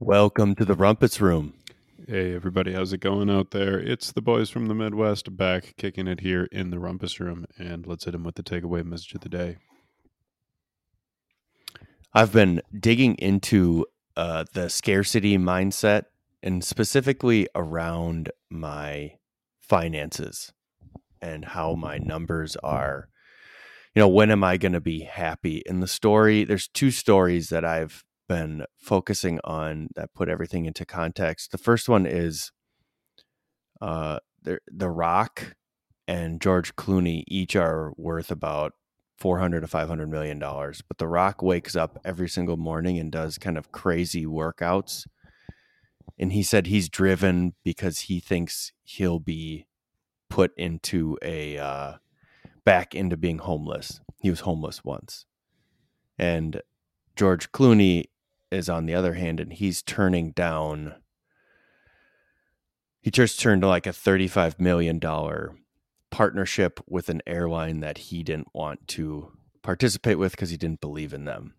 Welcome to the Rumpus Room. Hey, everybody, how's it going out there? It's the boys from the Midwest back kicking it here in the Rumpus Room, and let's hit them with the takeaway message of the day. I've been digging into uh, the scarcity mindset and specifically around my finances and how my numbers are. You know, when am I going to be happy? In the story, there's two stories that I've been focusing on that put everything into context. The first one is uh, the The Rock and George Clooney each are worth about 400 to 500 million dollars but the rock wakes up every single morning and does kind of crazy workouts. And he said he's driven because he thinks he'll be put into a uh, back into being homeless. He was homeless once. And george clooney is on the other hand and he's turning down he just turned like a 35 million dollar partnership with an airline that he didn't want to participate with because he didn't believe in them.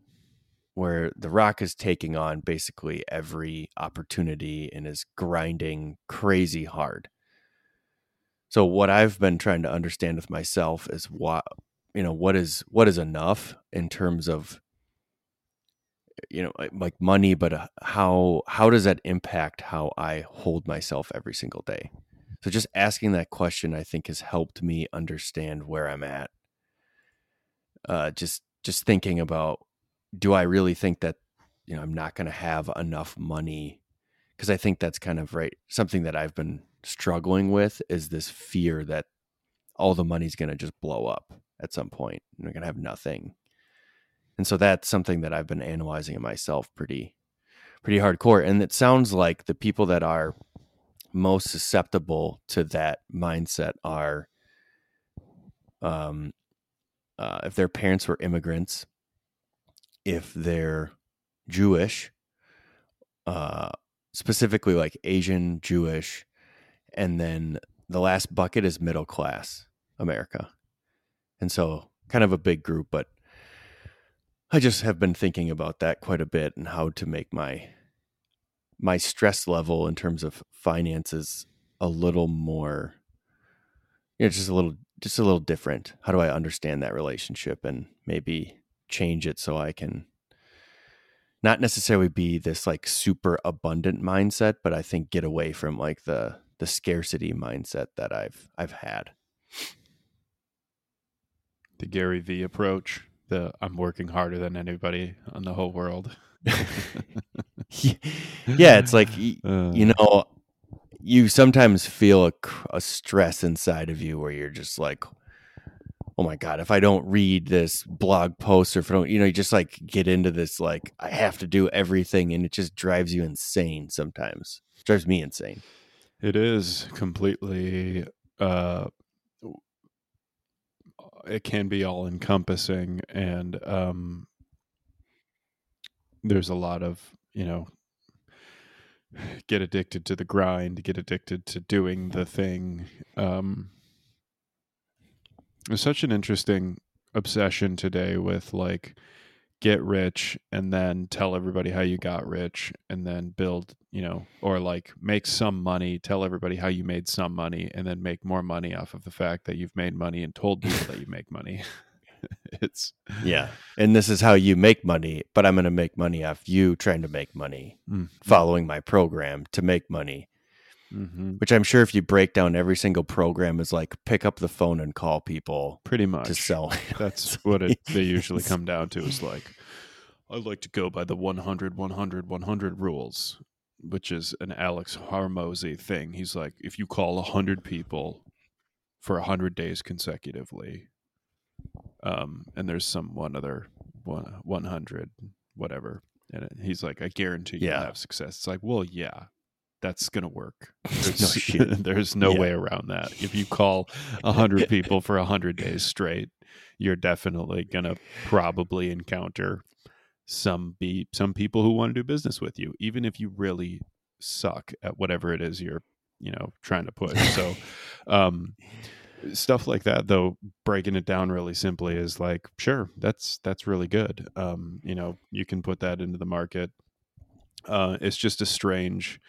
Where The Rock is taking on basically every opportunity and is grinding crazy hard. So what I've been trying to understand with myself is what you know what is what is enough in terms of you know like money but uh, how how does that impact how I hold myself every single day so just asking that question, I think, has helped me understand where I'm at. Uh, just just thinking about, do I really think that you know I'm not going to have enough money? Because I think that's kind of right. Something that I've been struggling with is this fear that all the money's going to just blow up at some point, and we're going to have nothing. And so that's something that I've been analyzing in myself pretty pretty hardcore. And it sounds like the people that are most susceptible to that mindset are um, uh, if their parents were immigrants, if they're Jewish, uh, specifically like Asian, Jewish, and then the last bucket is middle class America. And so, kind of a big group, but I just have been thinking about that quite a bit and how to make my my stress level in terms of finances a little more you know, just a little just a little different. How do i understand that relationship and maybe change it so i can not necessarily be this like super abundant mindset but i think get away from like the the scarcity mindset that i've i've had. The gary vee approach the i'm working harder than anybody on the whole world yeah, it's like uh, you know, you sometimes feel a, a stress inside of you where you're just like, oh my god, if I don't read this blog post or if I don't, you know, you just like get into this like I have to do everything, and it just drives you insane. Sometimes it drives me insane. It is completely. uh it can be all encompassing and um there's a lot of you know get addicted to the grind get addicted to doing the thing um such an interesting obsession today with like get rich and then tell everybody how you got rich and then build you know or like make some money tell everybody how you made some money and then make more money off of the fact that you've made money and told people that you make money it's yeah and this is how you make money but i'm going to make money off you trying to make money mm-hmm. following my program to make money mm-hmm. which i'm sure if you break down every single program is like pick up the phone and call people pretty much. to sell that's what it, they usually come down to is like i like to go by the 100 100 100 rules which is an alex Hormozi thing. He's like if you call 100 people for 100 days consecutively um, and there's some one other one, 100 whatever and he's like i guarantee you'll have success. It's like well yeah that's gonna work. There's no, there's no yeah. way around that. If you call 100 people for 100 days straight you're definitely gonna probably encounter some be some people who want to do business with you even if you really suck at whatever it is you're you know trying to push. So um stuff like that though breaking it down really simply is like sure that's that's really good. Um you know you can put that into the market. Uh, it's just a strange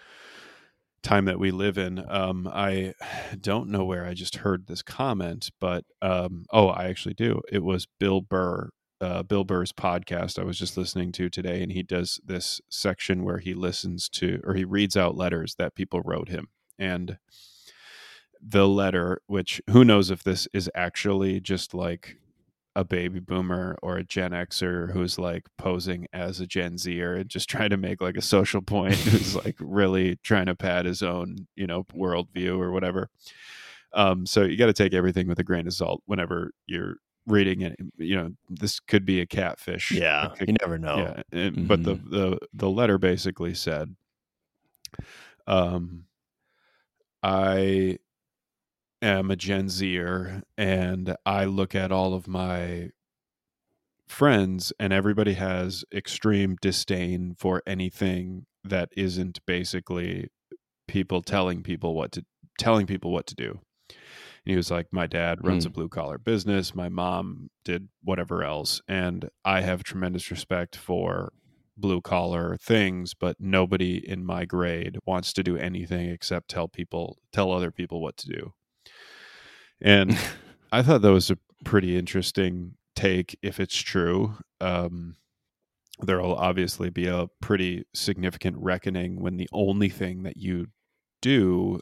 time that we live in. Um, I don't know where I just heard this comment, but um, oh, I actually do. It was Bill Burr, uh, Bill Burr's podcast I was just listening to today, and he does this section where he listens to or he reads out letters that people wrote him, and the letter, which who knows if this is actually just like a baby boomer or a Gen Xer who's like posing as a Gen Zer and just trying to make like a social point, who's like really trying to pad his own, you know, worldview or whatever. Um, so you got to take everything with a grain of salt whenever you're reading it. You know, this could be a catfish. Yeah, you never know. yeah, and- but the, Mhm. the the letter basically said, um, I am a Gen Zer, and I look at all of my friends, and everybody has extreme disdain for anything that isn't basically people telling people what to telling people what to do. And he was like, My dad runs a hmm. blue collar business. My mom did whatever else. And I have tremendous respect for blue collar things, but nobody in my grade wants to do anything except tell people, tell other people what to do. And I thought that was a pretty interesting take if it's true. Um, there will obviously be a pretty significant reckoning when the only thing that you do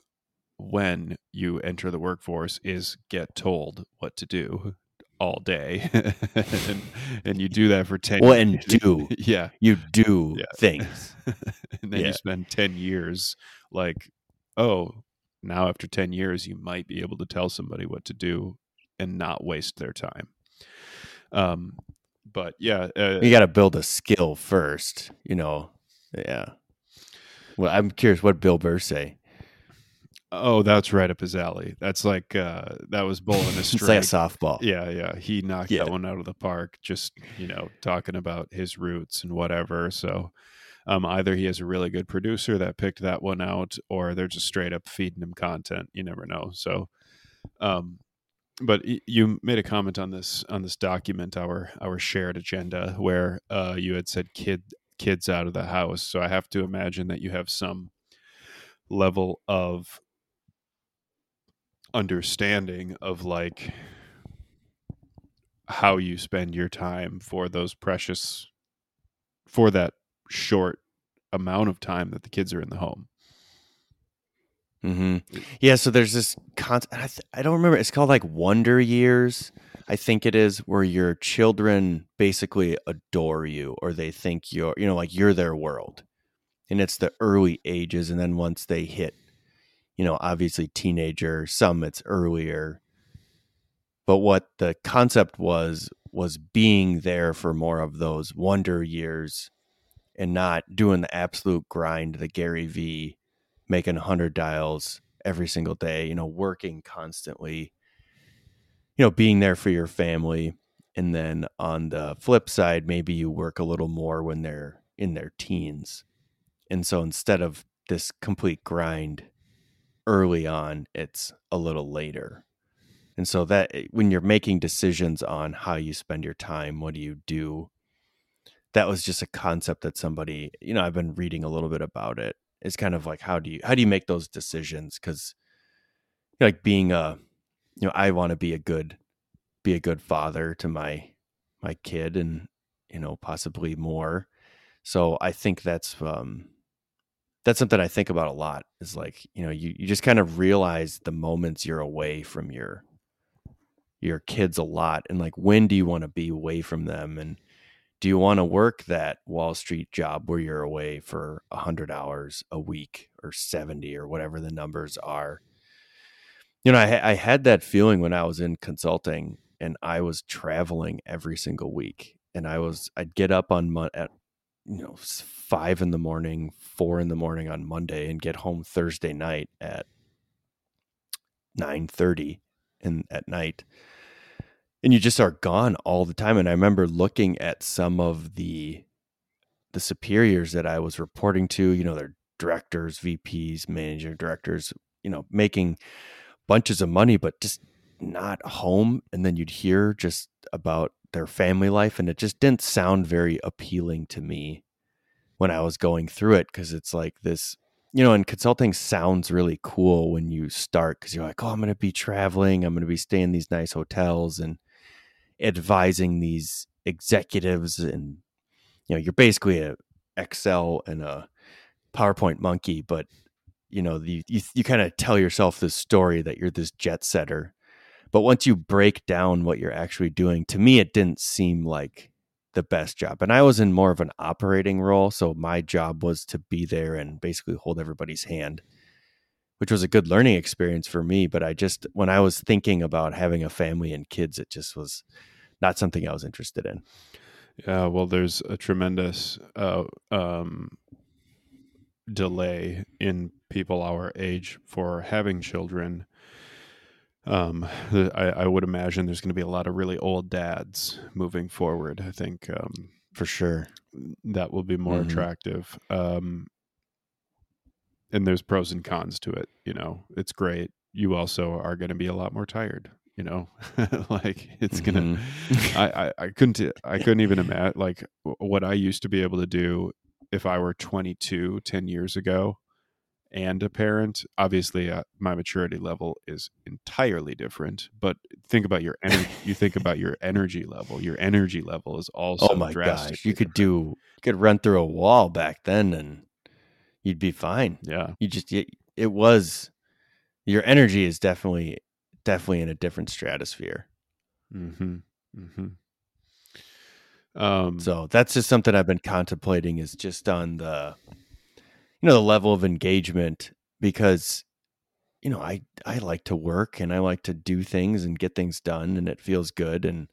when you enter the workforce is get told what to do all day and, and you do that for 10 Well, and years. do. yeah You do Yeah. things. and then Yeah. you spend 10 years like oh now after 10 years you might be able to tell somebody what to do and not waste their time um but yeah uh, You got to build a skill first, you know. Yeah. Well, I'm curious what Bill Burr say. oh that's right up his alley that's like uh that was bowling a It's like a softball. yeah yeah he knocked Yeah. that one out of the park just you know talking about his roots and whatever so um, either he has a really good producer that picked that one out or they're just straight up feeding him content you never know. So um, but you made a comment on this on this document our our shared agenda where uh, you had said kid kids out of the house. So i have to imagine that you have some level of understanding of like how you spend your time for those precious for that short amount of time that the kids are in the home Mm-hmm. Yeah. So there's this concept. I, th- I don't remember. It's called like Wonder Years. I think it is where your children basically adore you or they think you're, you know, like you're their world. And it's the early ages. And then once they hit, you know, obviously teenager, some it's earlier. But what the concept was, was being there for more of those wonder years and not doing the absolute grind, the Gary Vee making 100 dials every single day, you know, working constantly, you know, being there for your family. And then on the flip side, maybe you work a little more when they're in their teens. And so instead of this complete grind early on, it's a little later. And so that eh, when you're making decisions on how you spend your time, what do you do? That was just a concept that somebody, you know, I've been reading a little bit about it it's kind of like how do you how do you make those decisions? Because like being a you know i want to be a good be a good father to my my kid and you know possibly more. So i think that's um that's something i think about a lot is like you know you, you just kind of realize the moments you're away from your your kids a lot and like when do you want to be away from them? And do you want to work that Wall Street job where you're away for 100 hours a week or 70 or whatever the numbers are? You know, I, I had that feeling when I was in consulting and I was traveling every single week. And I was, I'd get up on Mon- at, you know, five in the morning, four in the morning on Monday and get home Thursday night at 9.30 in, at night and you just are gone all the time and i remember looking at some of the the superiors that i was reporting to you know their directors vps manager directors you know making bunches of money but just not home and then you'd hear just about their family life and it just didn't sound very appealing to me when I was going through it because it's like this, you know, and consulting sounds really cool when you start because you're like, oh, I'm going to be traveling, I'm going to be staying in these nice hotels and advising these executives, and you know, you're basically a Excel and a PowerPoint monkey, but you know, you you, you kind of tell yourself this story that you're this jet setter. But once you break down what you're actually doing, to me, it didn't seem like the best job. And I was in more of an operating role. So my job was to be there and basically hold everybody's hand, which was a good learning experience for me. But I just, when I was thinking about having a family and kids, it just was not something I was interested in. Yeah. Well, there's a tremendous uh, um, delay in people our age for having children um, I, I, would imagine there's going to be a lot of really old dads moving forward. I think um, for sure that will be more mm-hmm. attractive. Um, and there's pros and cons to it. You know, it's great. You also are going to be a lot more tired. You know, like it's gonna. Mm-hmm. I, I I couldn't I couldn't even imagine like what I used to be able to do if I were 22 10 years ago and a parent obviously uh, my maturity level is entirely different but think about your energy you think about your energy level your energy level is also oh my gosh you could different. do you could run through a wall back then and you'd be fine. Yeah. You just it, it was your energy is definitely definitely in a different stratosphere. Mm-hmm. Mm-hmm. Um so that's just something i've been contemplating is just on the you know the level of engagement because you know i i like to work and i like to do things and get things done and it feels good and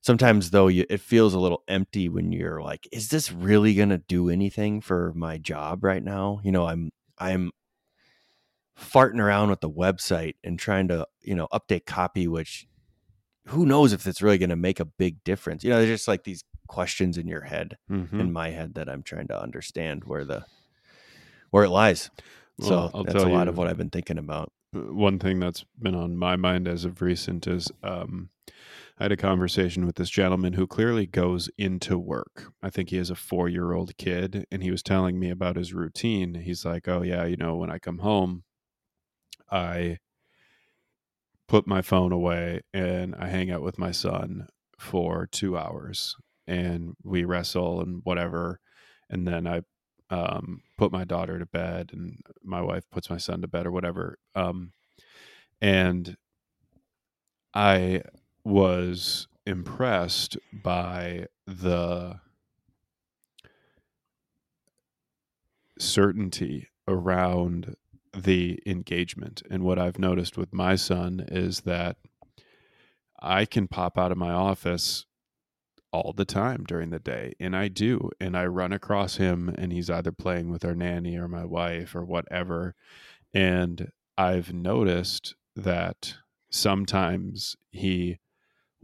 sometimes though you, it feels a little empty when you're like is this really going to do anything for my job right now you know i'm i'm farting around with the website and trying to you know update copy which who knows if it's really going to make a big difference you know there's just like these questions in your head mm-hmm. in my head that i'm trying to understand where the where it lies. Well, so I'll that's a lot of what I've been thinking about. Uh, one thing that's been on my mind as of recent is um, I had a conversation with this gentleman who clearly goes into work. I think he has a four year old kid, and he was telling me about his routine. He's like, Oh, yeah, you know, when I come home, I put my phone away and I hang out with my son for two hours and we wrestle and whatever. And then I um, put my daughter to bed and my wife puts my son to bed or whatever. Um, and I was impressed by the certainty around the engagement. And what I've noticed with my son is that I can pop out of my office all the time during the day and i do and i run across him and he's either playing with our nanny or my wife or whatever and i've noticed that sometimes he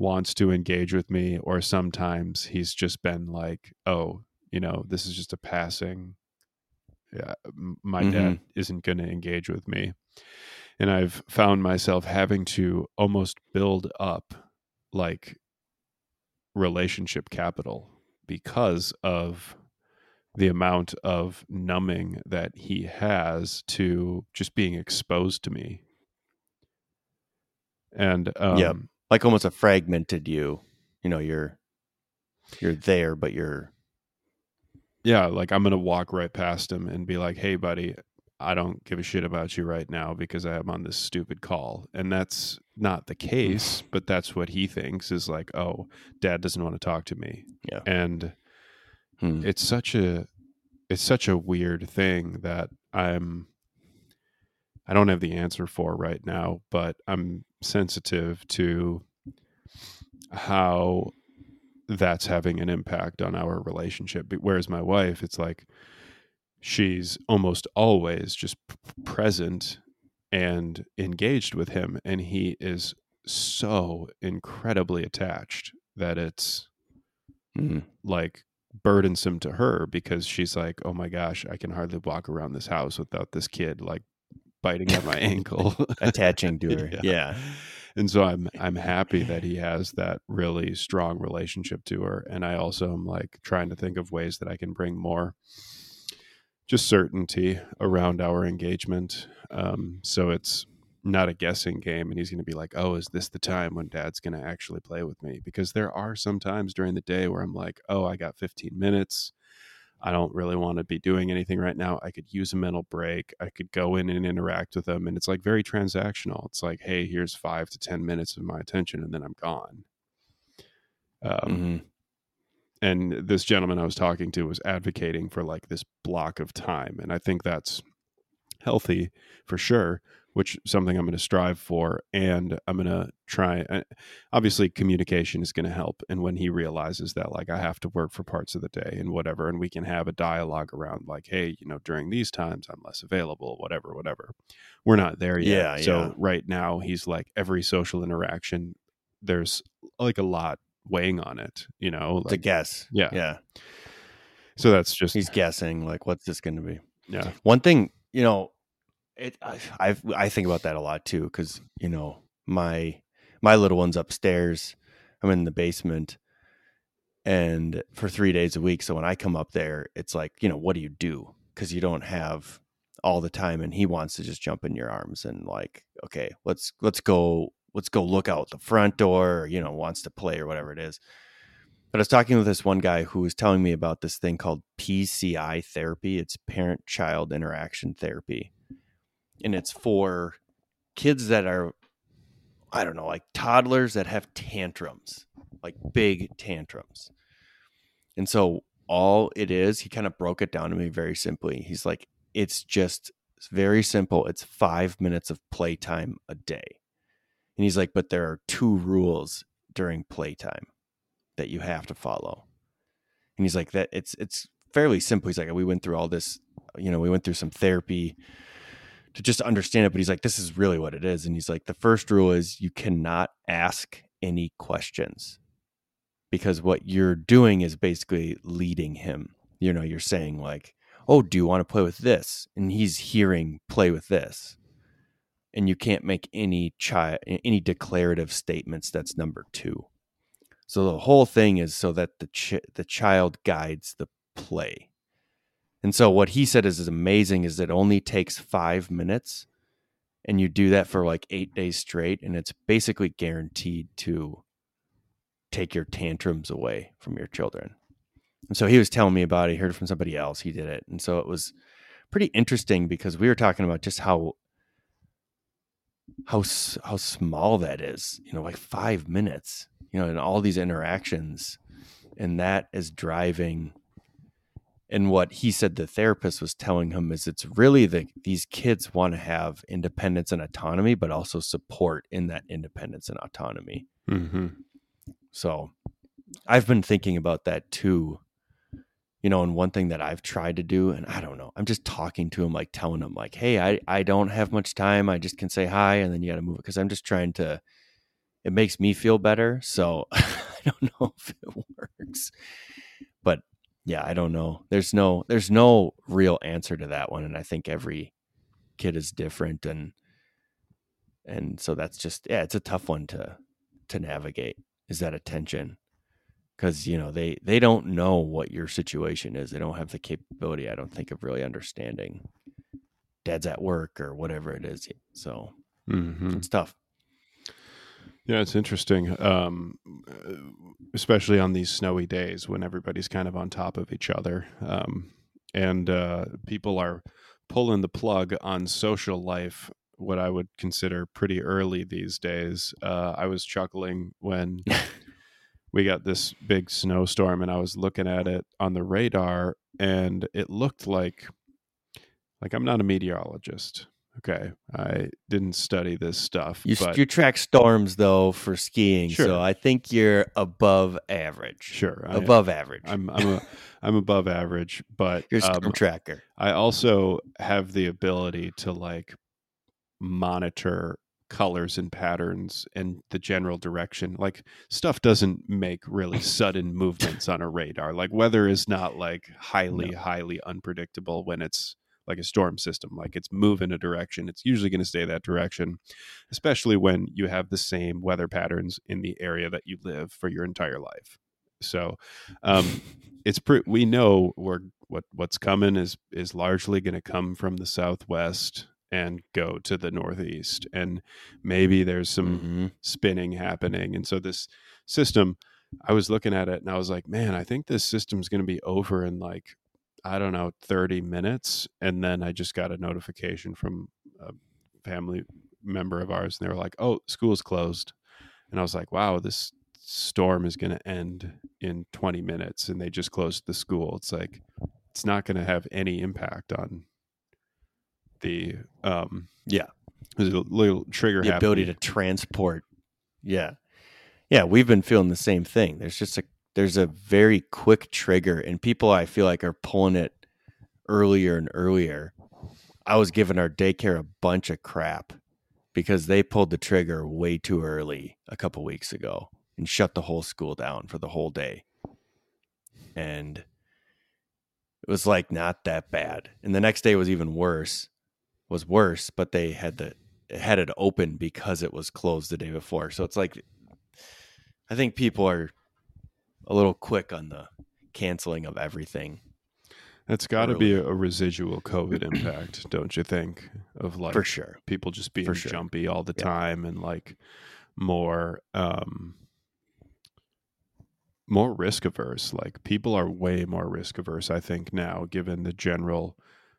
wants to engage with me or sometimes he's just been like oh you know this is just a passing yeah, my mm-hmm. dad isn't going to engage with me and i've found myself having to almost build up like relationship capital because of the amount of numbing that he has to just being exposed to me. And um, yeah, like almost a fragmented you. You know, you're you're there, but you're yeah. Like I'm gonna walk right past him and be like, "Hey, buddy, I don't give a shit about you right now because I am on this stupid call. And that's not the case, but that's what he thinks is like, oh, dad doesn't want to talk to me. Yeah. And hmm. it's such a it's such a weird thing that I'm I don't have the answer for right now, but I'm sensitive to how that's having an impact on our relationship. Whereas my wife, it's like she's almost always just present and engaged with him and he is so incredibly attached that it's mm. like burdensome to her because she's like oh my gosh i can hardly walk around this house without this kid like biting at my ankle attaching to her yeah. yeah. and so I'm I'm happy that he has that really strong relationship to her, and I also am like trying to think of ways that I can bring more just certainty around our engagement. Um, so it's not a guessing game, and he's going to be like, "Oh, is this the time when Dad's going to actually play with me?" Because there are some times during the day where I'm like, "Oh, I got 15 minutes." I don't really want to be doing anything right now. I could use a mental break. I could go in and interact with them. And it's like very transactional. It's like, hey, here's five to 10 minutes of my attention, and then I'm gone. Um, hmm and this gentleman I was talking to was advocating for like this block of time. And I think that's healthy for sure, which is something I'm going to strive for. And I'm going to try. Obviously, communication is going to help. And when he realizes that, like, I have to work for parts of the day and whatever, and we can have a dialogue around, like, hey, you know, during these times, I'm less available, whatever, whatever. We're not there yet. Yeah, so yeah. right now, he's like, every social interaction, there's like a lot weighing on it, you know? Like, guess. yeah. Yeah. so that's just, He's guessing like what's this going to be. yeah. One thing, you know, it I I, think about that a lot too cuz you know, my my little one's upstairs. I'm in the basement and for 3 days a week. So when I come up there, it's like, you know, what do you do? Cuz you don't have all the time and he wants to just jump in your arms and like, okay, let's let's go let's go look out the front door, or, you know, wants to play or whatever it is. But I was talking with this one guy who was telling me about this thing called PCI therapy. It's parent child interaction therapy. And it's for kids that are, I don't know, like toddlers that have tantrums, like big tantrums. And so all it is, he kind of broke it down to me very simply. He's like, it's just it's very simple. It's five minutes of playtime a day. And he's like, but there are two rules during playtime that you have to follow. And he's like that it's it's fairly simple. He's like we went through all this, you know, we went through some therapy to just understand it, but he's like this is really what it is. And he's like the first rule is you cannot ask any questions. Because what you're doing is basically leading him. You know, you're saying like, "Oh, do you want to play with this?" And he's hearing play with this. And you can't make any child any declarative statements that's number 2. So the whole thing is so that the the child guides the play. And so what he said is, is amazing is it only takes 5 minutes and you do that for like 8 days straight and it's basically guaranteed to take your tantrums away from your children. And so he was telling me about it, he heard from somebody else, he did it. And so it was pretty interesting because we were talking about just how how how small that is, you know, like 5 minutes you know, and all these interactions, and that is driving. And what he said the therapist was telling him is it's really that these kids want to have independence and autonomy, but also support in that independence and autonomy. Mm-hmm. So I've been thinking about that too. You know, and one thing that I've tried to do, and I don't know, I'm just talking to him, like telling him, like, hey, I, I don't have much time. I just can say hi and then you got to move it because I'm just trying to it makes me feel better. So I don't know if it works. Yeah, I don't know. There's no there's no real answer to that one. And I think every kid is different and and so that's just yeah, it's a tough one to to navigate is that attention. Cause you know, they they don't know what your situation is. They don't have the capability, I don't think, of really understanding dad's at work or whatever it is. So Mm-hmm. it's tough. Yeah, it's interesting, um, especially on these snowy days when everybody's kind of on top of each other, um, and uh, people are pulling the plug on social life. What I would consider pretty early these days. Uh, I was chuckling when we got this big snowstorm, and I was looking at it on the radar, and it looked like like I'm not a meteorologist. Okay, I didn't study this stuff. You, but you track storms though for skiing, Sure. so I think you're above average. sure, I, above average. I'm I'm a, I'm above average, but you're a storm um, tracker. I also have the ability to like monitor colors and patterns and the general direction. Like stuff doesn't make really sudden movements on a radar. Like weather is not like highly highly unpredictable when it's like a storm system. Like it's moving a direction, it's usually going to stay that direction, especially when you have the same weather patterns in the area that you live for your entire life. So, um, it's pre- we know we're what what's coming is is largely going to come from the southwest and go to the northeast and maybe there's some Mm-hmm. spinning happening and so this system i was looking at it and i was like man i think this system's going to be over in like i don't know 30 minutes and then i just got a notification from a family member of ours and they were like oh school's closed and i was like wow this storm is going to end in 20 minutes and they just closed the school it's like it's not going to have any impact on the um Yeah. there's a little trigger the ability to transport. Yeah. Yeah, we've been feeling the same thing. There's just a there's a very quick trigger and people I feel like are pulling it earlier and earlier. I was giving our daycare a bunch of crap because they pulled the trigger way too early a couple weeks ago and shut the whole school down for the whole day. And it was like not that bad. And the next day was even worse. Was worse, but they had the had it open because it was closed the day before. So it's like I think people are a little quick on the canceling of everything. That's got to be a, residual COVID impact, don't you think? Of like for sure. people just being sure. jumpy all the Yeah. time and like more um more risk averse. Like people are way more risk averse, I think, now, given the general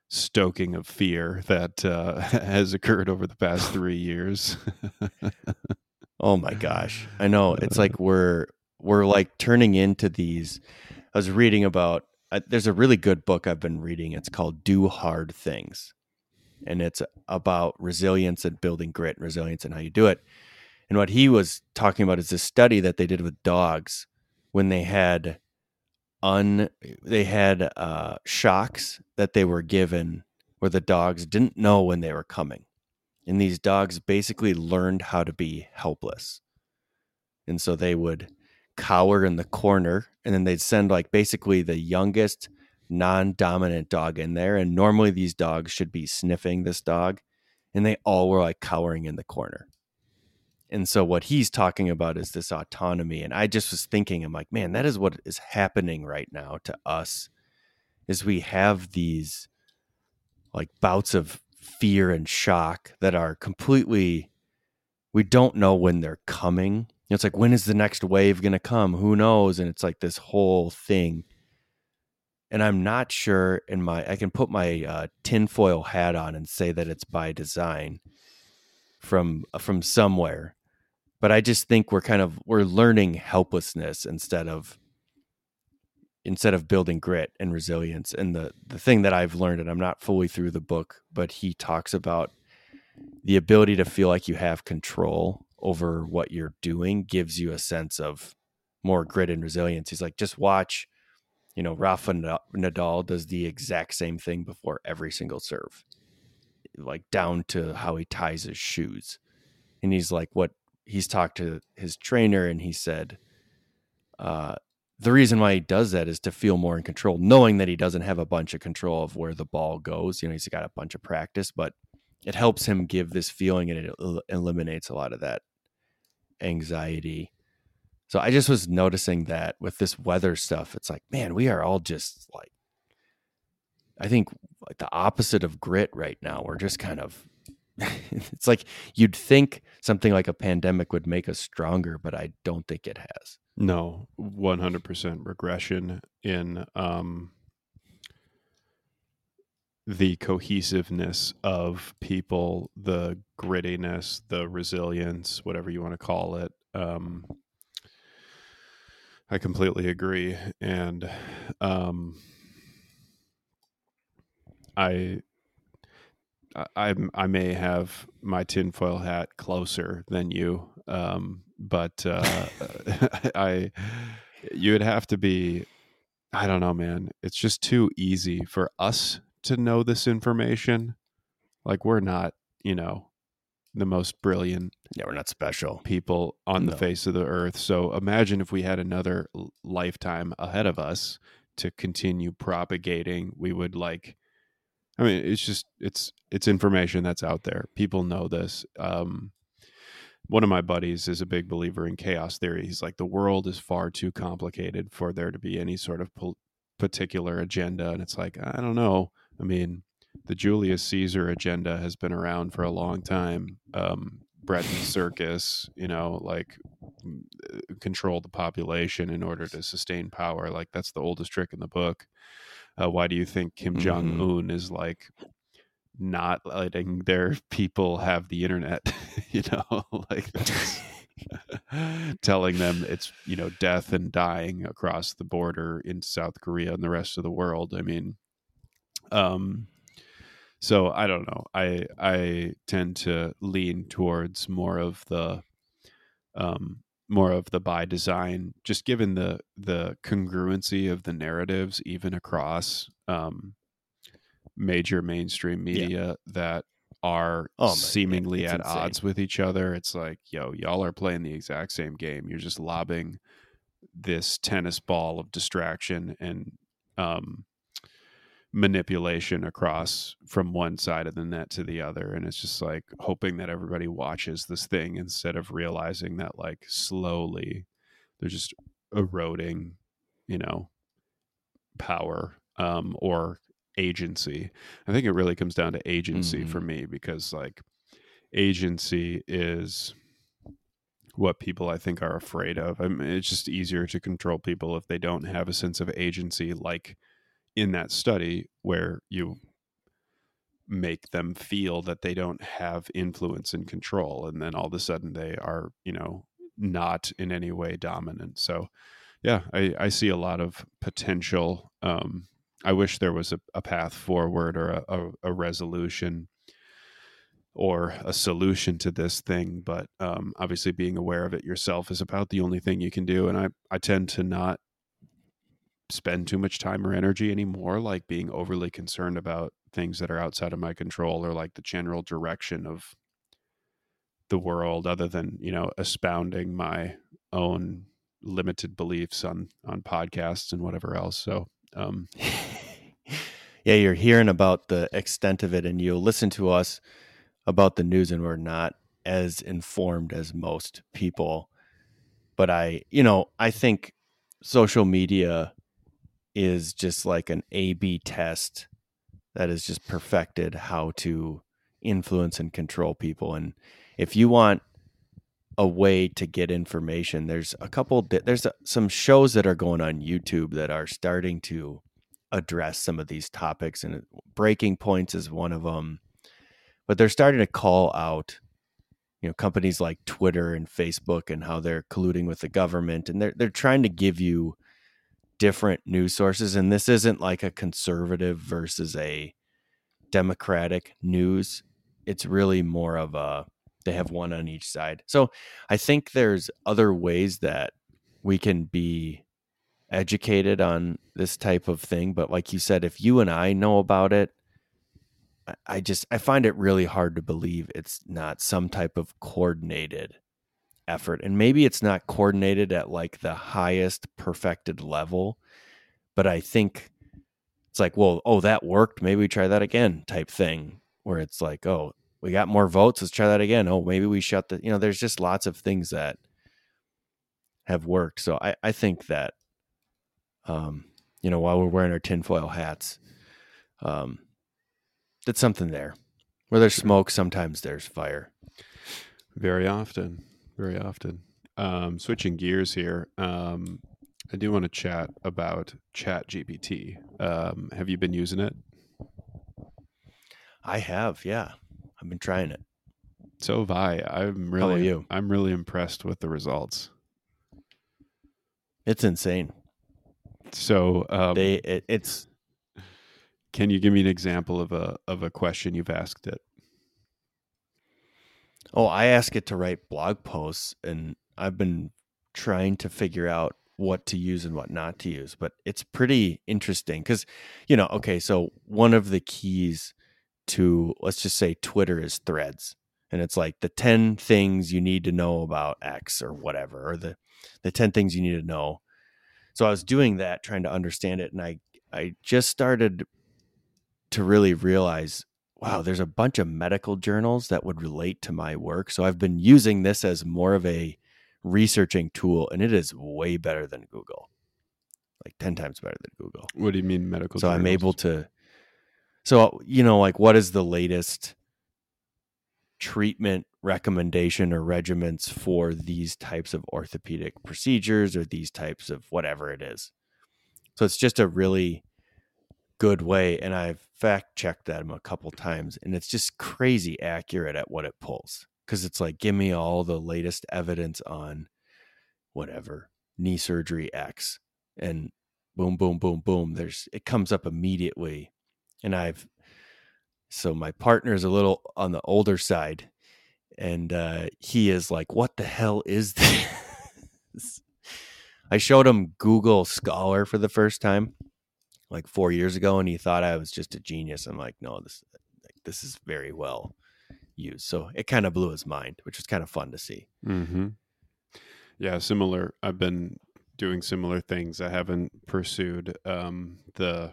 stoking of fear that uh, has occurred over the past three years. Oh my gosh. I know. It's like we're we're like turning into these I was reading about uh, there's a really good book I've been reading. It's called Do Hard Things. And it's about resilience and building grit and resilience and how you do it. And what he was talking about is this study that they did with dogs when they had un they had uh shocks that they were given where the dogs didn't know when they were coming and these dogs basically learned how to be helpless and so they would cower in the corner and then they'd send like basically the youngest non-dominant dog in there and normally these dogs should be sniffing this dog and they all were like cowering in the corner. And so what he's talking about is this autonomy and i just was thinking i'm like man that is what is happening right now to us is we have these like bouts of fear and shock that are completely we don't know when they're coming it's like when is the next wave going to come? Who knows? And it's like this whole thing. And i'm not sure in my i can put my uh, tinfoil hat on and say that it's by design from uh, from somewhere. But i just think we're kind of we're learning helplessness instead of instead of building grit and resilience. And the the thing that i've learned and i'm not fully through the book but he talks about the ability to feel like you have control over what you're doing gives you a sense of more grit and resilience he's like just watch you know rafa nadal does the exact same thing before every single serve like down to how he ties his shoes and he's like what he's talked to his trainer and he said uh the reason why he does that is to feel more in control, knowing that he doesn't have a bunch of control of where the ball goes. You know, he's got a bunch of practice, but it helps him give this feeling and it el- eliminates a lot of that anxiety. So I just was noticing that with this weather stuff, it's like, man, we are all just like, I think like the opposite of grit right now. We're just kind of, it's like you'd think something like a pandemic would make us stronger, but I don't think it has. No, 100% regression in um, the cohesiveness of people, the grittiness, the resilience, whatever you want to call it. Um, I completely agree. And um, I. I I may have my tinfoil hat closer than you, um, but uh, I you would have to be I don't know, man. It's just too easy for us to know this information. Like we're not, you know, the most brilliant Yeah, we're not special. people on the face of the earth. So imagine if we had another lifetime ahead of us to continue propagating, we would like I mean, it's just it's it's information that's out there. People know this. Um, one of my buddies is a big believer in chaos theory. He's like, the world is far too complicated for there to be any sort of po- particular agenda. And it's like, I don't know. I mean, the Julius Caesar agenda has been around for a long time. Um, bread and circus, you know, like uh, control the population in order to sustain power. Like that's the oldest trick in the book. Uh, why do you think Kim Jong Un is like not letting their people have the internet? you know, like telling them it's you know death and dying across the border in South Korea and the rest of the world. I mean, um, so I don't know. I I tend to lean towards more of the um more of the by design just given the the congruency of the narratives even across um major mainstream media yeah. that are oh, seemingly at insane. odds with each other it's like yo y'all are playing the exact same game you're just lobbing this tennis ball of distraction and um manipulation across from one side of the net to the other and it's just like hoping that everybody watches this thing instead of realizing that like slowly they're just eroding you know power um or agency i think it really comes down to agency mm-hmm. for me because like agency is what people I think are afraid of. I mean, it's just easier to control people if they don't have a sense of agency, like in that study where you make them feel that they don't have influence and control and then all of a sudden they are you know not in any way dominant. So yeah i, I see a lot of potential um, i wish there was a, a path forward or a, a, a, resolution or a solution to this thing but um, obviously being aware of it yourself is about the only thing you can do and i, I tend to not spend too much time or energy anymore like being overly concerned about things that are outside of my control or like the general direction of the world other than you know expounding my own limited beliefs on on podcasts and whatever else so um yeah you're hearing about the extent of it and you'll listen to us about the news and we're not as informed as most people but i you know i think social media is just like an A B test that is just perfected how to influence and control people. And if you want a way to get information, there's a couple, there's some shows that are going on YouTube that are starting to address some of these topics. And Breaking Points is one of them. But they're starting to call out you know companies like Twitter and Facebook and how they're colluding with the government and they're they're trying to give you different news sources and this isn't like a conservative versus a democratic news. It's really more of a they have one on each side. So i think there's other ways that we can be educated on this type of thing but like you said if you and i know about it i just i find it really hard to believe it's not some type of coordinated effort. And maybe it's not coordinated at like the highest perfected level, but I think it's like, well, oh, that worked. Maybe we try that again type thing where it's like, oh, we got more votes. Let's try that again. Oh, maybe we shut the, you know, there's just lots of things that have worked. So I, I think that, um, you know, while we're wearing our tinfoil hats, um, that's something there. Where there's smoke, sometimes there's fire. Very often very often. Um, switching gears here, um, I do want to chat about Chat GPT. Um, have you been using it? I have, yeah. I've been trying it. So have I. I'm really, you? I'm really impressed with the results. It's insane. So um, they, it, it's. Can you give me an example of a of a question you've asked it? Oh, I ask it to write blog posts, and I've been trying to figure out what to use and what not to use. But it's pretty interesting because, you know, okay, so one of the keys to let's just say Twitter is threads. And it's like the 10 things you need to know about X or whatever, or the, the 10 things you need to know. So I was doing that, trying to understand it. And I, I just started to really realize wow, there's a bunch of medical journals that would relate to my work. So I've been using this as more of a researching tool, and it is way better than Google, like 10 times better than Google. What do you mean medical? So I'm able to, so, you know, like what is the latest treatment recommendation or regiments for these types of orthopedic procedures or these types of whatever it is? So it's just a really good way. And I've fact checked them a couple times and it's just crazy accurate at what it pulls. Cause it's like, give me all the latest evidence on whatever knee surgery X and boom, boom, boom, boom. There's, it comes up immediately. And I've, so my partner is a little on the older side and uh, he is like, what the hell is this? I showed him Google Scholar for the first time like four years ago, and he thought I was just a genius. I'm like, no, this like, this is very well used. So it kind of blew his mind, which was kind of fun to see. Mm-hmm. Yeah, similar. I've been doing similar things. I haven't pursued um, the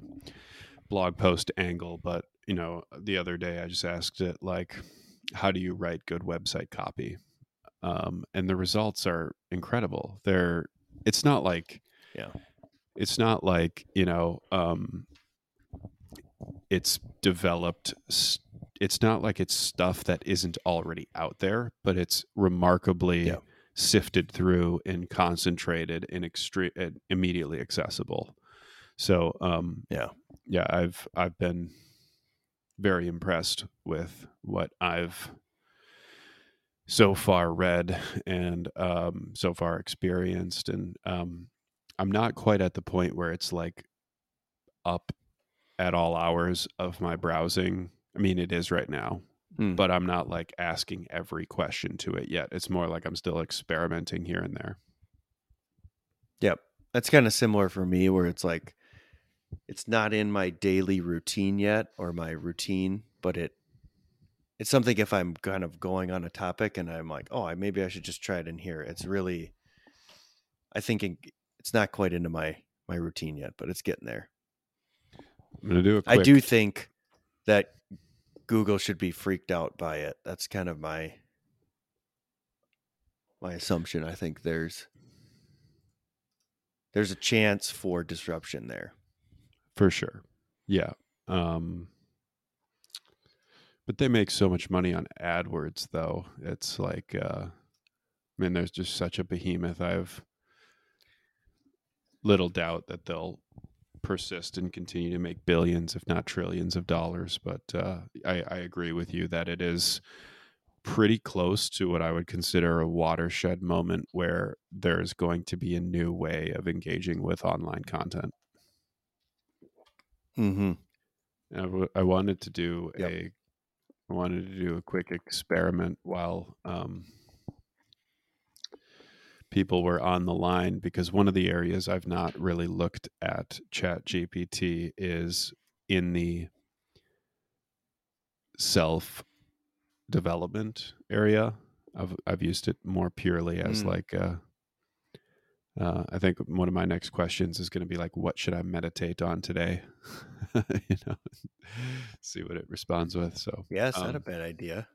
blog post angle, but you know, the other day I just asked it like, how do you write good website copy? Um, and the results are incredible. They're. It's not like. Yeah it's not like you know um, it's developed it's not like it's stuff that isn't already out there but it's remarkably yeah. sifted through and concentrated and extreme and immediately accessible so um, yeah yeah i've i've been very impressed with what i've so far read and um, so far experienced and um, I'm not quite at the point where it's like up at all hours of my browsing. I mean, it is right now, mm. but I'm not like asking every question to it yet. It's more like I'm still experimenting here and there. Yep. That's kind of similar for me where it's like it's not in my daily routine yet or my routine, but it it's something if I'm kind of going on a topic and I'm like, "Oh, I maybe I should just try it in here." It's really I think it's not quite into my my routine yet, but it's getting there. I'm gonna do it. I do think that Google should be freaked out by it. That's kind of my my assumption. I think there's there's a chance for disruption there. For sure. Yeah. Um but they make so much money on AdWords though. It's like uh I mean there's just such a behemoth. I've little doubt that they'll persist and continue to make billions, if not trillions, of dollars. But uh, I, I, agree with you that it is pretty close to what I would consider a watershed moment where there's going to be a new way of engaging with online content. Hmm. I, w- I wanted to do yep. a I wanted to do a quick experiment while um, people were on the line because one of the areas I've not really looked at Chat GPT is in the self development area. I've I've used it more purely as mm. like uh, uh, I think one of my next questions is going to be like, what should I meditate on today? you know, see what it responds with. So yeah, it's um, not a bad idea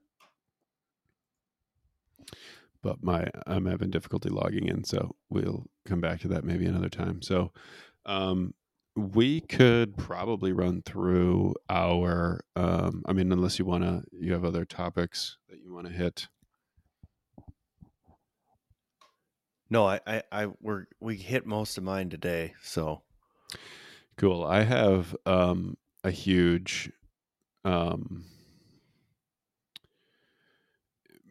but my I'm having difficulty logging in, so we'll come back to that maybe another time. So um, we could probably run through our um, I mean unless you want to you have other topics that you want to hit. No, I, I, I, we're, we hit most of mine today. So cool. I have, um, a huge, um,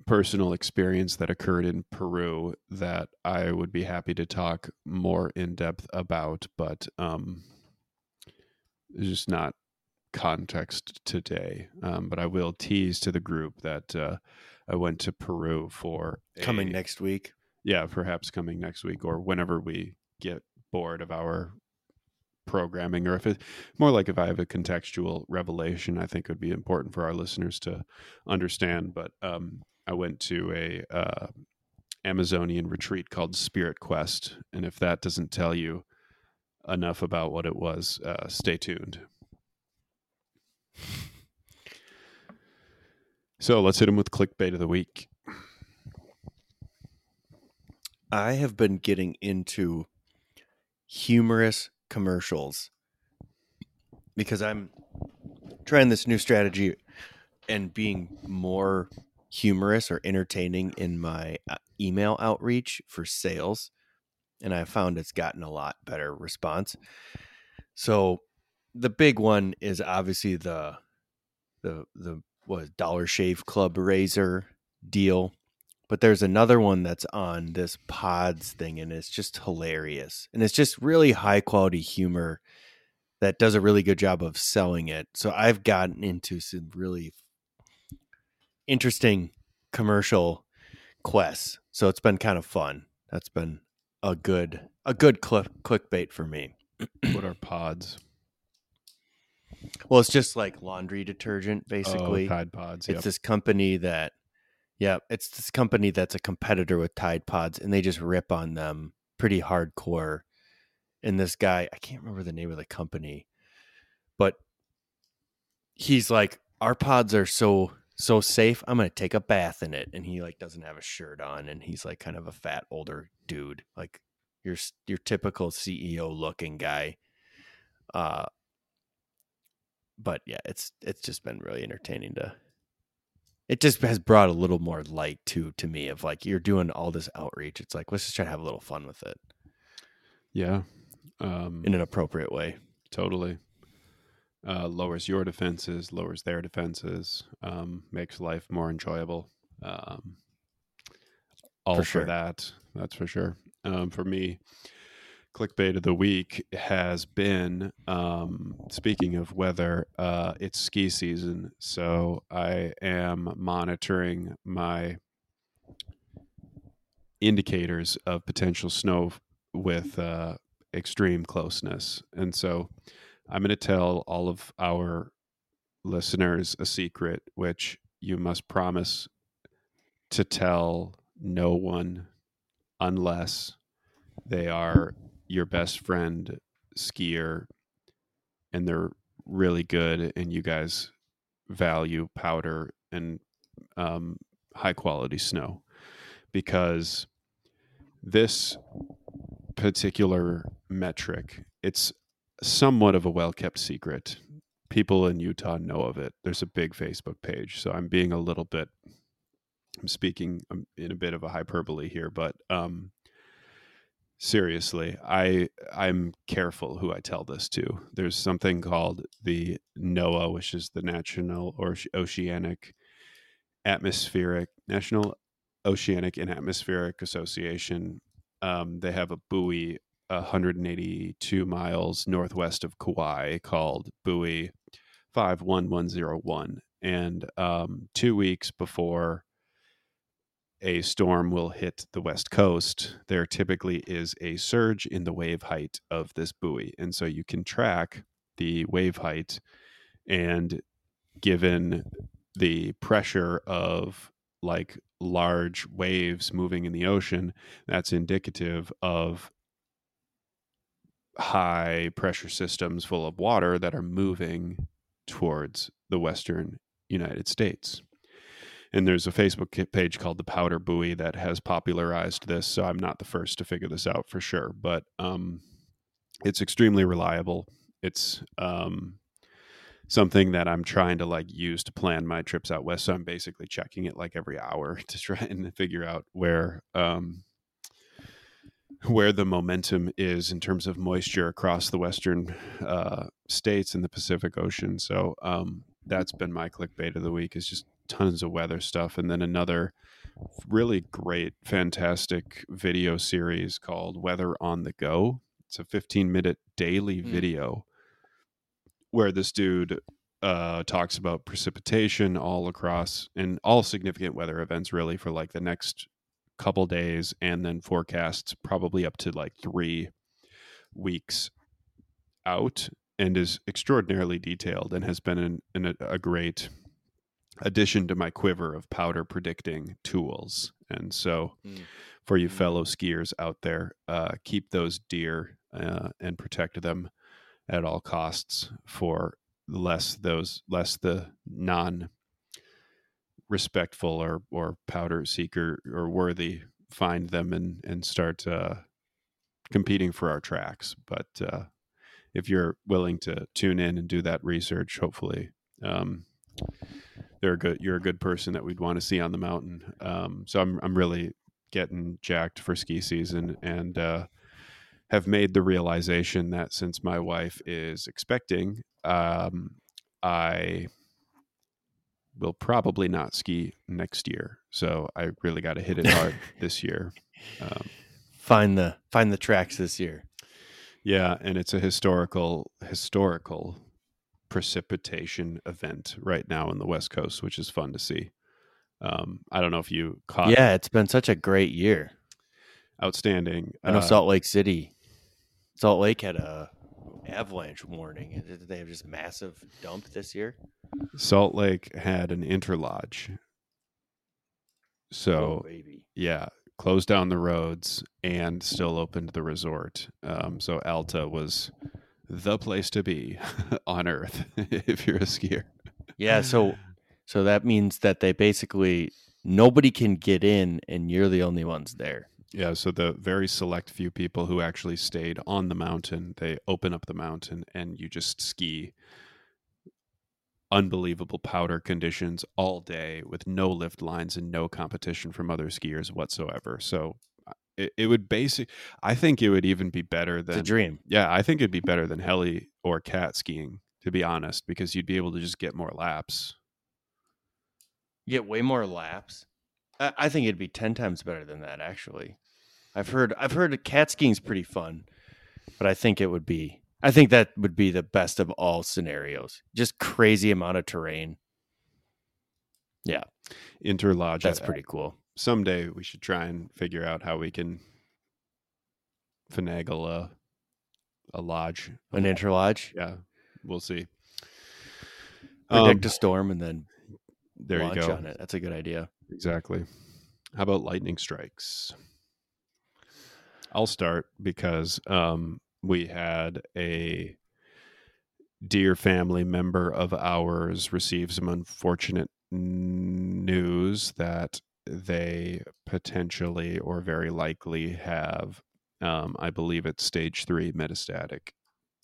personal experience that occurred in Peru that I would be happy to talk more in depth about, but um, it's just not context today. Um, but I will tease to the group that uh, I went to Peru for a, coming next week. Yeah, perhaps coming next week or whenever we get bored of our programming or if it more like if i have a contextual revelation i think would be important for our listeners to understand but um, I went to a uh, Amazonian retreat called Spirit Quest, and if that doesn't tell you enough about what it was, uh, stay tuned. So let's hit him with clickbait of the week. I have been getting into humorous commercials because I'm trying this new strategy and being more humorous or entertaining in my uh, email outreach for sales and I found it's gotten a lot better response. So the big one is obviously the the the what Dollar Shave Club razor deal. But there's another one that's on this pods thing and it's just hilarious. And it's just really high quality humor that does a really good job of selling it. So I've gotten into some really interesting commercial quests. So it's been kind of fun. That's been a good a good click clickbait for me. what are pods? Well, it's just like laundry detergent, oh, basically. Oh, Tide Pods. It's Yep. this company that, yeah, it's this company that's a competitor with Tide Pods, and they just rip on them pretty hardcore. And this guy, I can't remember the name of the company, but he's like, "Our pods are so so safe. I'm gonna take a bath in it." And he like doesn't have a shirt on, and he's like kind of a fat older dude, like your your typical CEO looking guy. Uh, but yeah, it's it's just been really entertaining to. It just has brought a little more light to to me of like you're doing all this outreach. It's like let's just try to have a little fun with it Yeah. Um, in an appropriate way. totally. Uh, lowers your defenses, lowers their defenses, um, makes life more enjoyable. Um, all For for, sure. that. That's for sure. Um, for me, clickbait of the week has been um, speaking of weather, uh, it's ski season. So I am monitoring my indicators of potential snow with uh, extreme closeness. And so I'm going to tell all of our listeners a secret, which you must promise to tell no one unless they are your best friend skier and they're really good and you guys value powder and um, high quality snow. Because this particular metric it's somewhat of a well kept secret. People in utah know of it. There's a big facebook page so i'm being a little bit i'm speaking in a bit of a hyperbole here but um seriously i i'm careful who i tell this to. There's something called the noaa which is the national or oceanic atmospheric national oceanic and atmospheric association. Um, they have a buoy 182 miles northwest of kauai called buoy 51101 and um, two weeks before a storm will hit the west coast, there typically is a surge in the wave height of this buoy. And so you can track the wave height, and given the pressure of like large waves moving in the ocean, that's indicative of high pressure systems full of water that are moving towards the western United States and there's a Facebook page called the Powder Buoy that has popularized this. So I'm not the first to figure this out for sure, but um, it's extremely reliable. It's um, something that I'm trying to like use to plan my trips out west. So I'm basically checking it like every hour to try and figure out where um, where the momentum is in terms of moisture across the western uh, states and the Pacific Ocean. So um, that's been my clickbait of the week is just tons of weather stuff and then another really great fantastic video series called weather on the go it's a 15 minute daily Hmm. video where this dude uh, talks about precipitation all across and all significant weather events really for like the next couple days and then forecasts probably up to like three weeks out and is extraordinarily detailed and has been an, an, a great addition to my quiver of powder predicting tools. And so, Mm. for you Mm. fellow skiers out there, uh, keep those dear uh, and protect them at all costs for less those less the non respectful or or powder seeker or worthy find them and and start uh, competing for our tracks. But uh, if you're willing to tune in and do that research, hopefully um, they're good. You're a good person that we'd want to see on the mountain. Um, so I'm I'm really getting jacked for ski season and uh, have made the realization that since my wife is expecting, um, I will probably not ski next year. So I really got to hit it hard this year. Um, find the find the tracks this year. Yeah, and it's a historical historical precipitation event right now in the West Coast, which is fun to see. Um, I don't know if you caught. Yeah, it's been such a great year. Outstanding. I know Uh, Salt Lake City, Salt Lake had a avalanche warning. Did they have just massive dump this year? Salt Lake had an interlodge. So oh, yeah, closed down the roads and still opened the resort. Um, so Alta was the place to be on Earth if you're a skier. Yeah, so so that means that they basically nobody can get in, and you're the only ones there. Yeah, so the very select few people who actually stayed on the mountain, they open up the mountain and you just ski unbelievable powder conditions all day with no lift lines and no competition from other skiers whatsoever. So uh, it, it would basic I think it would even be better It's a than dream. yeah, I think it'd be better than heli or cat skiing to be honest because you'd be able to just get more laps. You get way more laps. I, I think it'd be ten times better than that. Actually, I've heard I've heard cat skiing's pretty fun, but I think it would be. I think that would be the best of all scenarios. Just crazy amount of terrain. Yeah. Interlodge That's I- pretty cool. someday we should try and figure out how we can finagle a a lodge. An interlodge. Yeah, we'll see. Predict Um, a storm and then there launch you go. on it. That's a good idea. Exactly. How about lightning strikes? I'll start because um, we had a dear family member of ours receive some unfortunate news that they potentially or very likely have, um, I believe it's stage three metastatic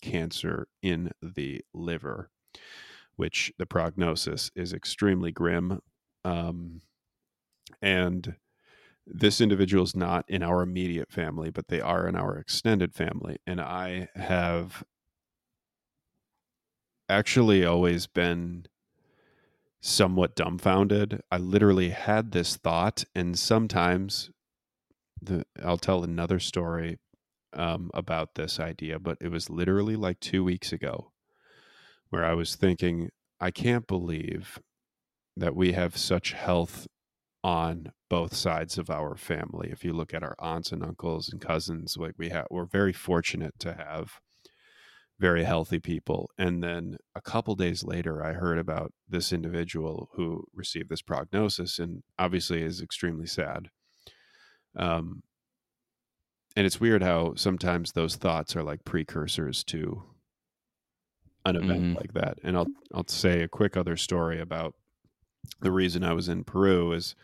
cancer in the liver, which the prognosis is extremely grim. Um, and this individual is not in our immediate family, but they are in our extended family. And I have actually always been somewhat dumbfounded. I literally had this thought, and sometimes the I'll tell another story um, about this idea, but it was literally like two weeks ago where I was thinking, I can't believe that we have such health on both sides of our family. If you look at our aunts and uncles and cousins, like we have, we're very fortunate to have very healthy people. And then a couple days later, I heard about this individual who received this prognosis, and obviously is extremely sad. Um, and it's weird how sometimes those thoughts are like precursors to an event Mhm. like that. And I'll I'll say a quick other story about the reason I was in Peru is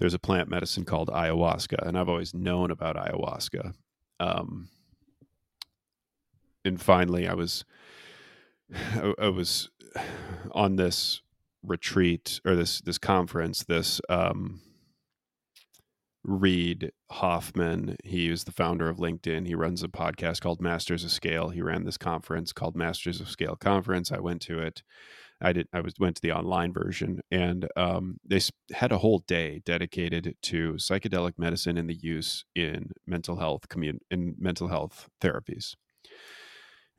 there's a plant medicine called ayahuasca, and I've always known about ayahuasca. Um, and finally, I was I, I was on this retreat or this this conference. This um, Reid Hoffman, he is the founder of LinkedIn. He runs a podcast called Masters of Scale. He ran this conference called Masters of Scale Conference. I went to it. I did. I was went to the online version, and um, they had a whole day dedicated to psychedelic medicine and the use in mental health commun- in mental health therapies.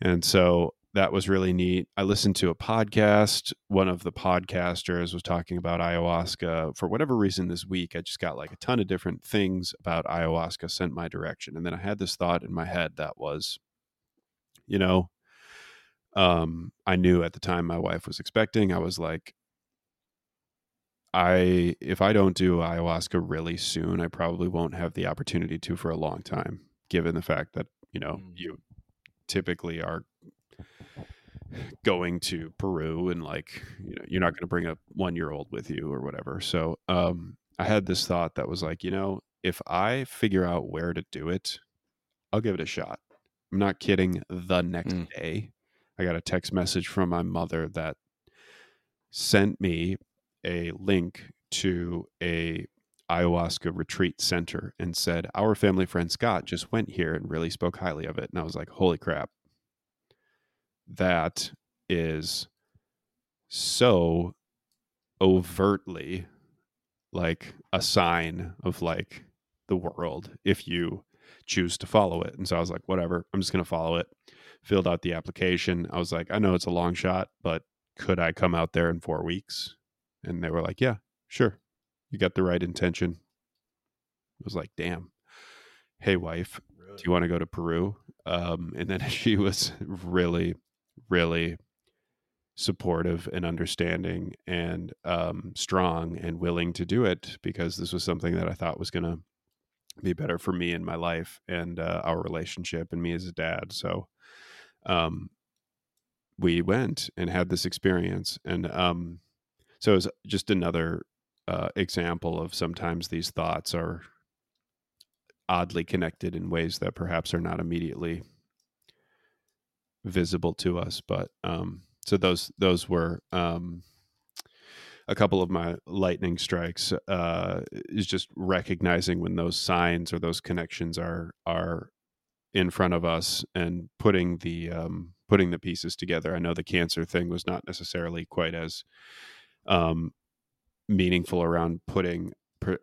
And so that was really neat. I listened to a podcast. One of the podcasters was talking about ayahuasca. For whatever reason, this week I just got like a ton of different things about ayahuasca sent my direction, and then I had this thought in my head that was, you know, um, I knew at the time my wife was expecting, I was like, I if I don't do ayahuasca really soon, I probably won't have the opportunity to for a long time, given the fact that, you know, Mm. you typically are going to Peru and like you know you're not going to bring a one year old with you or whatever. So um, I had this thought that was like, you know, if I figure out where to do it, I'll give it a shot. I'm not kidding. The next Mm. day, I got a text message from my mother that sent me a link to a ayahuasca retreat center and said our family friend Scott just went here and really spoke highly of it. And I was like holy crap. That is so overtly like a sign of like the world if you choose to follow it. And so I was like whatever. I'm just going to follow it filled out the application I was like I know it's a long shot but could I come out there in 4 weeks and they were like yeah sure you got the right intention. I was like, damn. Hey, wife, do you want to go to Peru? Um, and then she was really, really supportive and understanding and um, strong and willing to do it because this was something that I thought was going to be better for me in my life and uh, our relationship and me as a dad. So um, we went and had this experience. And um, so it was just another uh, example of sometimes these thoughts are oddly connected in ways that perhaps are not immediately visible to us but um so those those were um a couple of my lightning strikes uh is just recognizing when those signs or those connections are are in front of us and putting the um putting the pieces together i know the cancer thing was not necessarily quite as um meaningful around putting uh,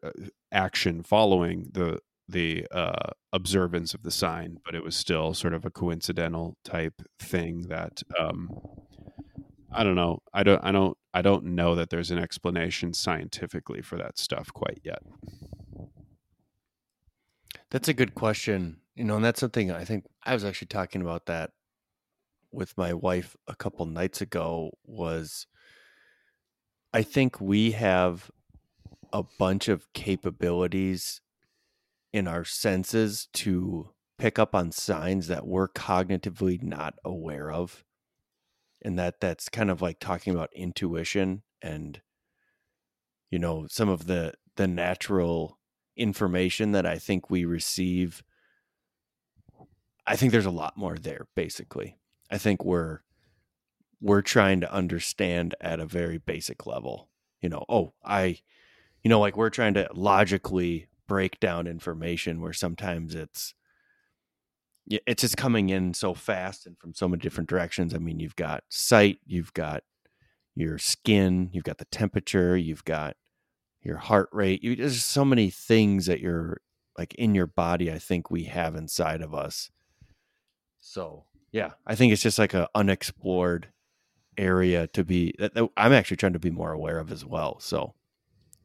action following the the uh, observance of the sign, but it was still sort of a coincidental type thing that um, I don't know. I don't. I don't. I don't know that there's an explanation scientifically for that stuff quite yet. That's a good question. You know, and that's something I think I was actually talking about that with my wife a couple nights ago was I think we have a bunch of capabilities in our senses to pick up on signs that we're cognitively not aware of. And that that's kind of like talking about intuition and you know some of the the natural information that I think we receive I think there's a lot more there basically. I think we're we're trying to understand at a very basic level. You know, oh, I you know like we're trying to logically break down information where sometimes it's it's just coming in so fast and from so many different directions. I mean, you've got sight, you've got your skin, you've got the temperature, you've got your heart rate. You, there's so many things that you're like in your body. I think we have inside of us. So yeah, I think it's just like a unexplored area to be. That, that I'm actually trying to be more aware of as well. So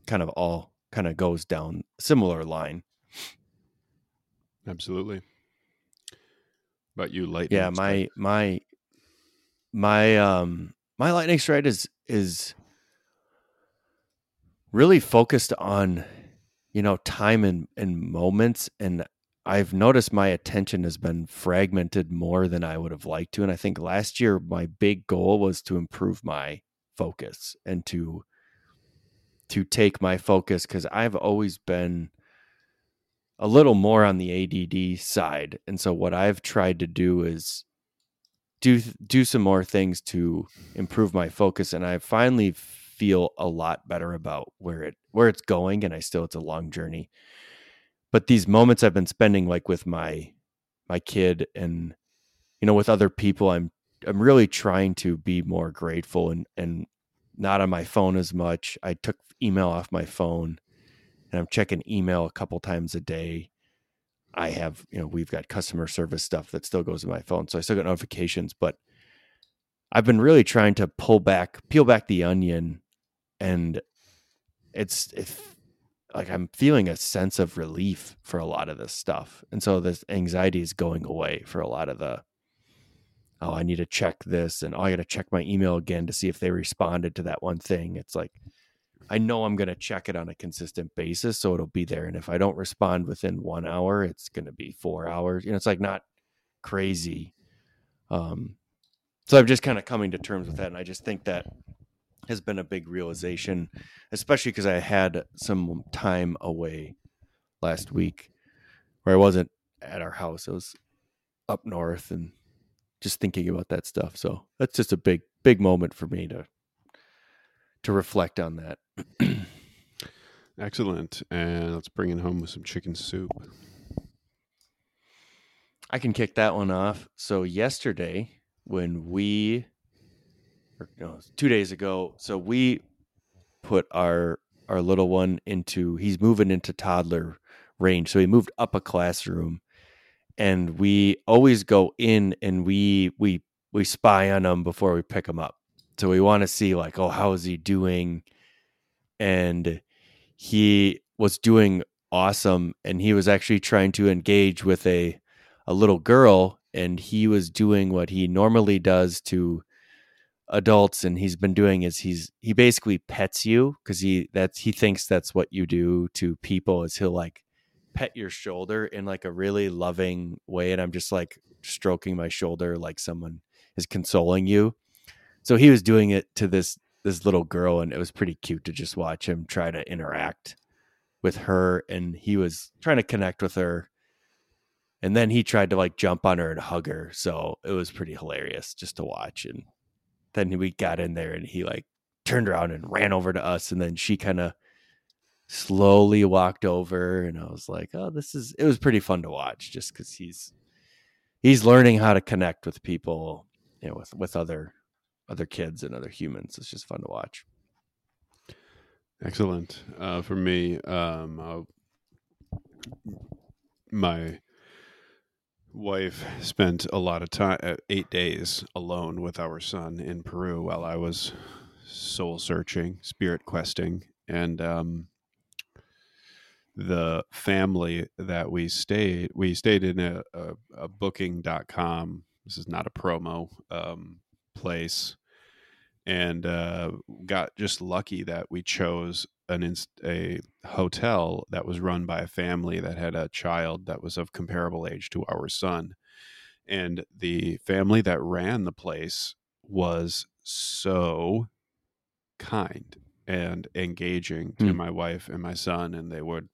kind of all kind of goes down similar line. Absolutely. But you lightning. Yeah, my my my um my lightning strike is is really focused on you know time and and moments and I've noticed my attention has been fragmented more than I would have liked to and I think last year my big goal was to improve my focus and to to take my focus cuz I've always been a little more on the ADD side and so what I've tried to do is do do some more things to improve my focus and I finally feel a lot better about where it where it's going and I still it's a long journey. But these moments I've been spending like with my my kid and you know with other people I'm I'm really trying to be more grateful and and not on my phone as much. I took email off my phone and I'm checking email a couple times a day. I have, you know, we've got customer service stuff that still goes to my phone. So I still get notifications, but I've been really trying to pull back, peel back the onion and it's it's like I'm feeling a sense of relief for a lot of this stuff. And so this anxiety is going away for a lot of the oh, I need to check this and oh, I got to check my email again to see if they responded to that one thing. It's like I know I'm going to check it on a consistent basis, so it'll be there. And if I don't respond within one hour, it's going to be four hours. You know, it's like not crazy. Um, so I'm just kind of coming to terms with that, and I just think that has been a big mm-hmm. realization, especially because I had some time away last week where I wasn't at our house. I was up north and just thinking about that stuff. So that's just a big, big moment for me to to reflect on that. Excellent. And let's bring it home with some chicken soup. I can kick that one off. So yesterday, when we, or no, two days ago, so we put our our little one into. He's moving into toddler range, so he moved up a classroom, and we always go in and we we we spy on him before we pick him up. So we want to see like, oh, how is he doing? And he was doing awesome, and he was actually trying to engage with a a little girl and he was doing what he normally does to adults and he's been doing is he's he basically pets you because he that's he thinks that's what you do to people is he'll like pet your shoulder in like a really loving way and i'm just like stroking my shoulder like someone is consoling you. So he was doing it to this this little girl and it was pretty cute to just watch him try to interact with her and he was trying to connect with her. And then he tried to like jump on her and hug her so it was pretty hilarious just to watch and then we got in there and he like turned around and ran over to us and then she kind of slowly walked over and i was like oh this is it was pretty fun to watch just because he's he's learning how to connect with people you know with with other other kids and other humans. It's just fun to watch. Excellent. Uh, for me um, uh, my wife spent a lot of time, uh, eight days alone with our son in Peru while I was soul searching, spirit questing, and um, the family that we stayed, we stayed in a, a, a booking.com. This is not a promo um, place. And uh, got just lucky that we chose an inst- a hotel that was run by a family that had a child that was of comparable age to our son and the family that ran the place was so kind and engaging to mm. my wife and my son and they would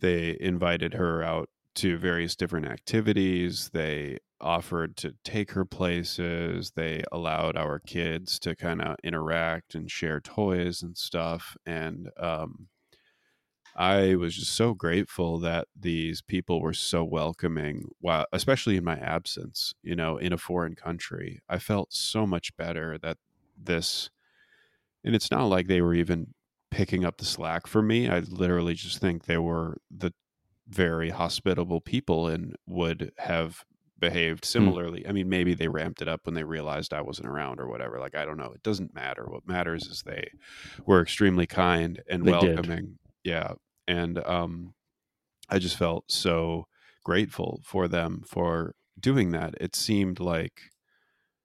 they invited her out to various different activities they offered to take her places. They allowed our kids to kind of interact and share toys and stuff. And um, I was just so grateful that these people were so welcoming, while, especially in my absence, you know, in a foreign country. I felt so much better that this, and it's not like they were even picking up the slack for me. I literally just think they were the very hospitable people and would have behaved hmm. similarly. Mm. I mean, maybe they ramped it up when they realized I wasn't around or whatever. Like, I don't know. It doesn't matter. What matters is they were extremely kind and they welcoming. Did. Yeah. And um, I just felt so grateful for them for doing that. It seemed like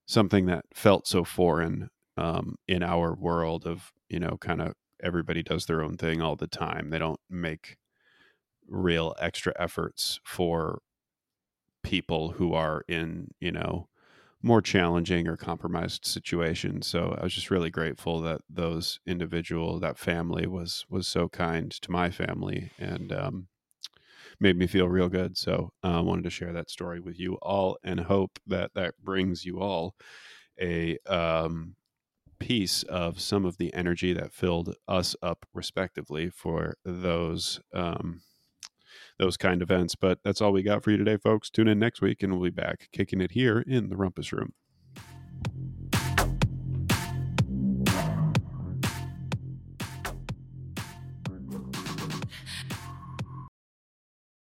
something that felt so foreign um, in our world of, you know, kind of everybody does their own thing all the time. They don't make real extra efforts for people who are in, you know, more challenging or compromised situations. So I was just really grateful that those individual, that family was was so kind to my family and um, made me feel real good. So uh, I wanted to share that story with you all and hope that that brings you all a um, piece of some of the energy that filled us up respectively for those um, those kind events. But that's all we got for you today, folks. Tune in next week and we'll be back kicking it here in the Rumpus Room.